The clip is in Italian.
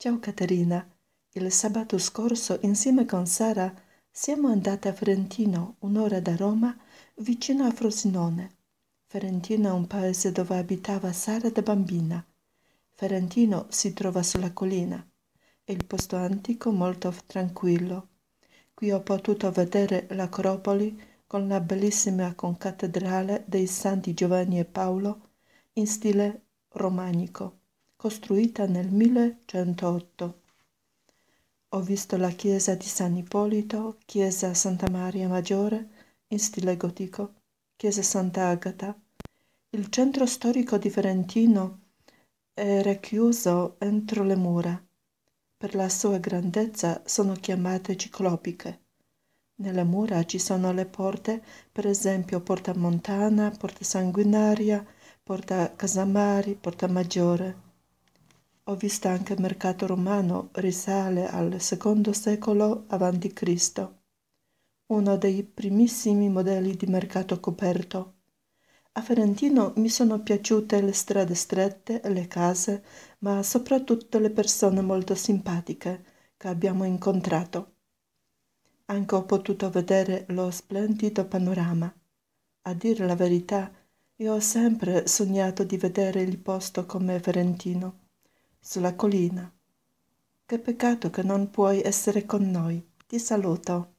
Ciao Caterina, il sabato scorso insieme con Sara siamo andate a Ferentino, un'ora da Roma, vicino a Frosinone. Ferentino è un paese dove abitava Sara da bambina. Ferentino si trova sulla collina. È il posto antico molto tranquillo. Qui ho potuto vedere l'Acropoli con la bellissima concattedrale dei Santi Giovanni e Paolo in stile romanico costruita nel 1108. Ho visto la chiesa di San Ippolito, chiesa Santa Maria Maggiore in stile gotico, chiesa Santa Agata. Il centro storico di Ferentino è racchiuso entro le mura. Per la sua grandezza sono chiamate ciclopiche. Nelle mura ci sono le porte, per esempio Porta Montana, Porta Sanguinaria, Porta Casamari, Porta Maggiore. Ho visto anche il mercato romano, risale al secondo secolo a.C., uno dei primissimi modelli di mercato coperto. A Ferentino mi sono piaciute le strade strette, le case, ma soprattutto le persone molto simpatiche che abbiamo incontrato. Anche ho potuto vedere lo splendido panorama. A dire la verità, io ho sempre sognato di vedere il posto come Ferentino sulla collina. Che peccato che non puoi essere con noi. Ti saluto.